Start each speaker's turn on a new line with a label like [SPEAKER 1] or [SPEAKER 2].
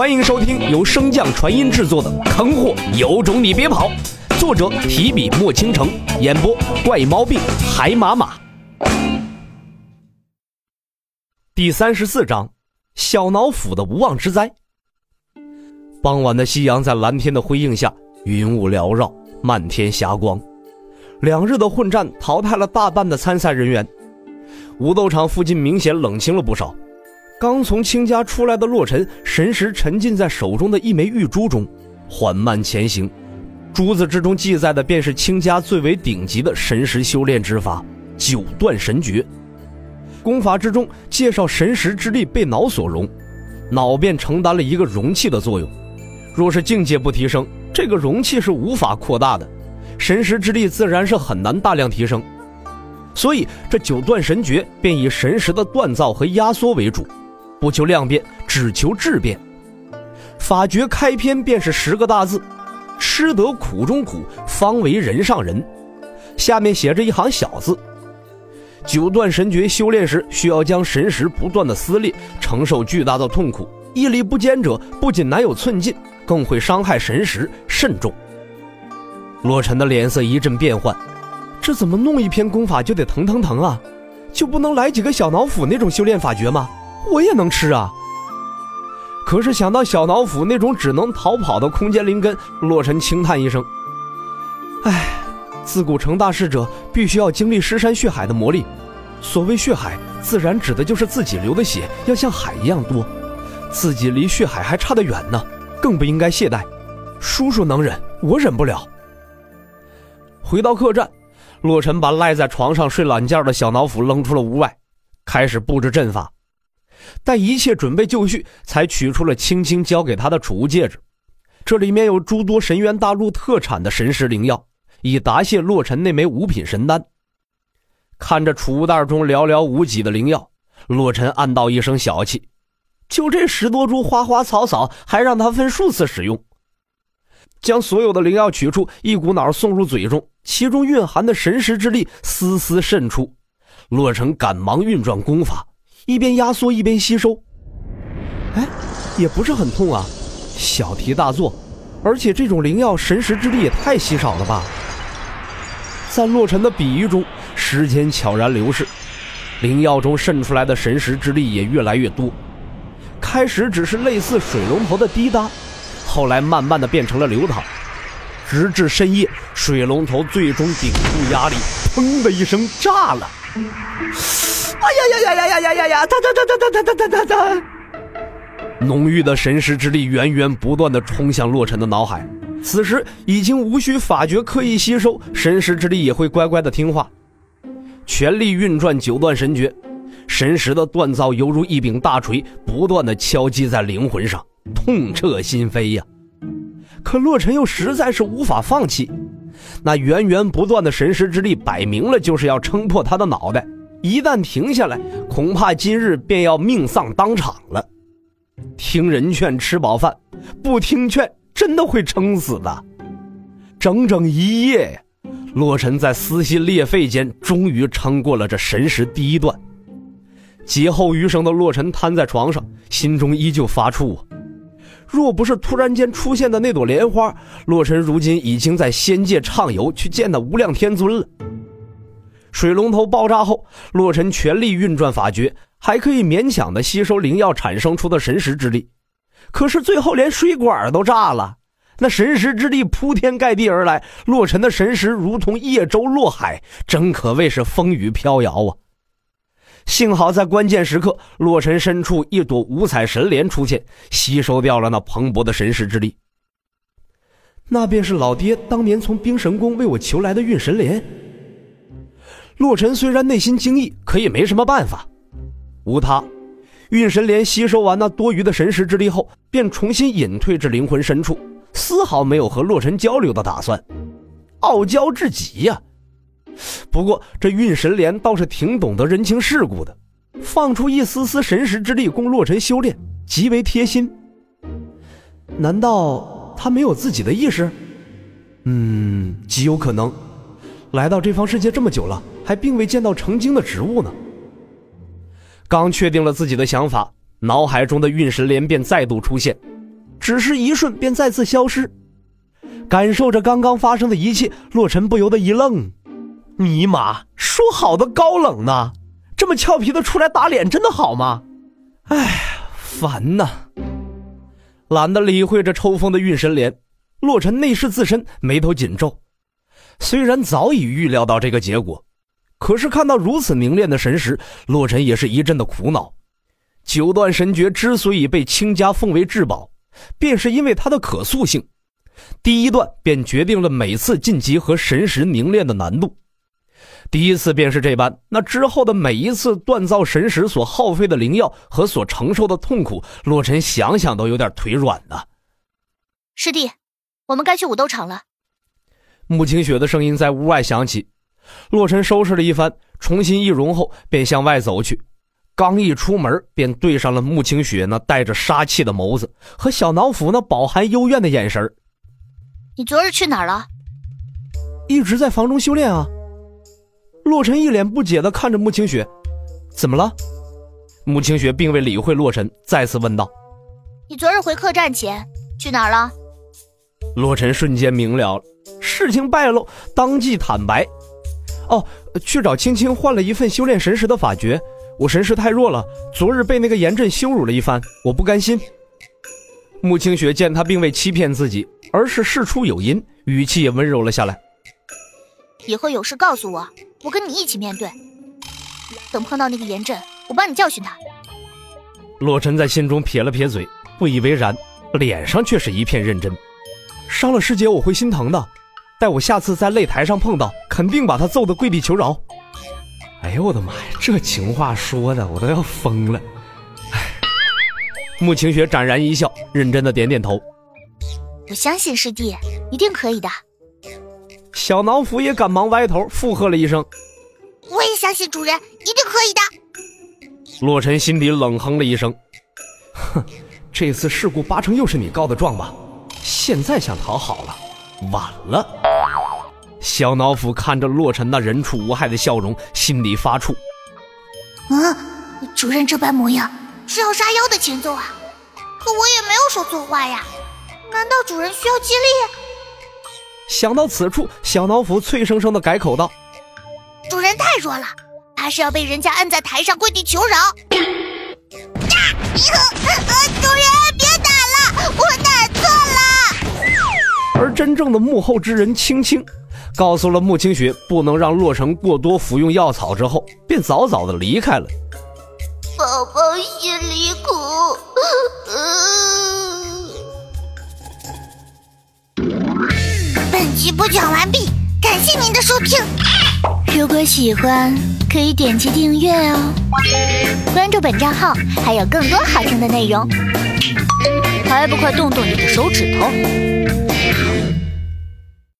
[SPEAKER 1] 欢迎收听由升降传音制作的《坑货有种你别跑》，作者提笔墨倾城，演播怪毛病海马马。第三十四章，小脑斧的无妄之灾。傍晚的夕阳在蓝天的辉映下，云雾缭绕，漫天霞光。两日的混战淘汰了大半的参赛人员，武斗场附近明显冷清了不少。刚从卿家出来的洛尘，神识沉浸在手中的一枚玉珠中，缓慢前行。珠子之中记载的便是卿家最为顶级的神识修炼之法——九段神诀。功法之中介绍神识之力被脑所容，脑便承担了一个容器的作用。若是境界不提升，这个容器是无法扩大的，神识之力自然是很难大量提升。所以这九段神诀便以神识的锻造和压缩为主。不求量变，只求质变。法诀开篇便是十个大字：“吃得苦中苦，方为人上人。”下面写着一行小字：“九段神诀修炼时，需要将神识不断的撕裂，承受巨大的痛苦。毅力不坚者，不仅难有寸进，更会伤害神识，慎重。”洛尘的脸色一阵变幻，这怎么弄一篇功法就得疼疼疼啊？就不能来几个小脑斧那种修炼法诀吗？我也能吃啊！可是想到小脑斧那种只能逃跑的空间灵根，洛尘轻叹一声：“唉，自古成大事者必须要经历尸山血海的磨砺。所谓血海，自然指的就是自己流的血要像海一样多。自己离血海还差得远呢，更不应该懈怠。叔叔能忍，我忍不了。”回到客栈，洛尘把赖在床上睡懒觉的小脑斧扔出了屋外，开始布置阵法。待一切准备就绪，才取出了青青交给他的储物戒指，这里面有诸多神元大陆特产的神石灵药，以答谢洛尘那枚五品神丹。看着储物袋中寥寥无几的灵药，洛尘暗道一声小气，就这十多株花花草草，还让他分数次使用。将所有的灵药取出，一股脑送入嘴中，其中蕴含的神识之力丝丝渗出，洛尘赶忙运转功法。一边压缩一边吸收，哎，也不是很痛啊，小题大做。而且这种灵药神识之力也太稀少了吧？在洛尘的比喻中，时间悄然流逝，灵药中渗出来的神识之力也越来越多。开始只是类似水龙头的滴答，后来慢慢的变成了流淌，直至深夜，水龙头最终顶住压力，砰的一声炸了。哎呀呀呀呀呀呀呀呀！哒哒哒哒哒哒哒哒哒！浓郁的神识之力源源不断的冲向洛尘的脑海，此时已经无需法诀刻意吸收，神识之力也会乖乖的听话。全力运转九段神诀，神识的锻造犹如一柄大锤，不断的敲击在灵魂上，痛彻心扉呀！可洛尘又实在是无法放弃，那源源不断的神识之力，摆明了就是要撑破他的脑袋。一旦停下来，恐怕今日便要命丧当场了。听人劝，吃饱饭；不听劝，真的会撑死的。整整一夜呀，洛尘在撕心裂肺间，终于撑过了这神识第一段。劫后余生的洛尘瘫在床上，心中依旧发怵啊。若不是突然间出现的那朵莲花，洛尘如今已经在仙界畅游，去见那无量天尊了。水龙头爆炸后，洛尘全力运转法诀，还可以勉强的吸收灵药产生出的神识之力。可是最后连水管都炸了，那神识之力铺天盖地而来，洛尘的神识如同叶舟落海，真可谓是风雨飘摇啊！幸好在关键时刻，洛尘深处一朵五彩神莲出现，吸收掉了那蓬勃的神识之力。那便是老爹当年从冰神宫为我求来的运神莲。洛尘虽然内心惊异，可也没什么办法。无他，运神莲吸收完那多余的神识之力后，便重新隐退至灵魂深处，丝毫没有和洛尘交流的打算。傲娇至极呀！不过这运神莲倒是挺懂得人情世故的，放出一丝丝神识之力供洛尘修炼，极为贴心。难道他没有自己的意识？嗯，极有可能。来到这方世界这么久了。还并未见到成精的植物呢。刚确定了自己的想法，脑海中的运神莲便再度出现，只是一瞬便再次消失。感受着刚刚发生的一切，洛尘不由得一愣：“尼玛，说好的高冷呢？这么俏皮的出来打脸，真的好吗？”哎，烦呐！懒得理会这抽风的运神莲，洛尘内视自身，眉头紧皱。虽然早已预料到这个结果，可是看到如此凝练的神识，洛尘也是一阵的苦恼。九段神诀之所以被卿家奉为至宝，便是因为它的可塑性。第一段便决定了每次晋级和神识凝练的难度。第一次便是这般，那之后的每一次锻造神识所耗费的灵药和所承受的痛苦，洛尘想想都有点腿软呢。
[SPEAKER 2] 师弟，我们该去武斗场了。
[SPEAKER 1] 穆清雪的声音在屋外响起。洛尘收拾了一番，重新易容后，便向外走去。刚一出门，便对上了穆清雪那带着杀气的眸子和小脑斧那饱含幽怨的眼神
[SPEAKER 2] 你昨日去哪儿了？
[SPEAKER 1] 一直在房中修炼啊。洛尘一脸不解的看着穆清雪，怎么了？穆清雪并未理会洛尘，再次问道：“
[SPEAKER 2] 你昨日回客栈前去哪儿了？”
[SPEAKER 1] 洛尘瞬间明了，事情败露，当即坦白：“哦，去找青青换了一份修炼神识的法诀。我神识太弱了，昨日被那个严阵羞辱了一番，我不甘心。”穆清雪见他并未欺骗自己，而是事出有因，语气也温柔了下来：“
[SPEAKER 2] 以后有事告诉我。”我跟你一起面对，等碰到那个严阵，我帮你教训他。
[SPEAKER 1] 洛尘在心中撇了撇嘴，不以为然，脸上却是一片认真。伤了师姐，我会心疼的。待我下次在擂台上碰到，肯定把他揍得跪地求饶。哎呦我的妈呀，这情话说的我都要疯了。哎，穆晴雪展然一笑，认真的点点头。
[SPEAKER 2] 我相信师弟一定可以的。
[SPEAKER 1] 小脑斧也赶忙歪头附和了一声：“
[SPEAKER 2] 我也相信主人一定可以的。”
[SPEAKER 1] 洛尘心底冷哼了一声：“哼，这次事故八成又是你告的状吧？现在想讨好了，晚了。”小脑斧看着洛尘那人畜无害的笑容，心里发怵：“
[SPEAKER 2] 啊，主任这般模样是要杀妖的前奏啊！可我也没有说错话呀，难道主人需要激励？”
[SPEAKER 1] 想到此处，小脑斧脆生生的改口道：“
[SPEAKER 2] 主人太弱了，怕是要被人家按在台上跪地求饶。”呀！主人别打了，我打错了。
[SPEAKER 1] 而真正的幕后之人青青，告诉了穆清雪不能让洛尘过多服用药草之后，便早早的离开了。
[SPEAKER 2] 宝宝心里苦。本集播讲完毕，感谢您的收听。如果喜欢，可以点击订阅哦，关注本账号还有更多好听的内容。还不快动动你的手指头！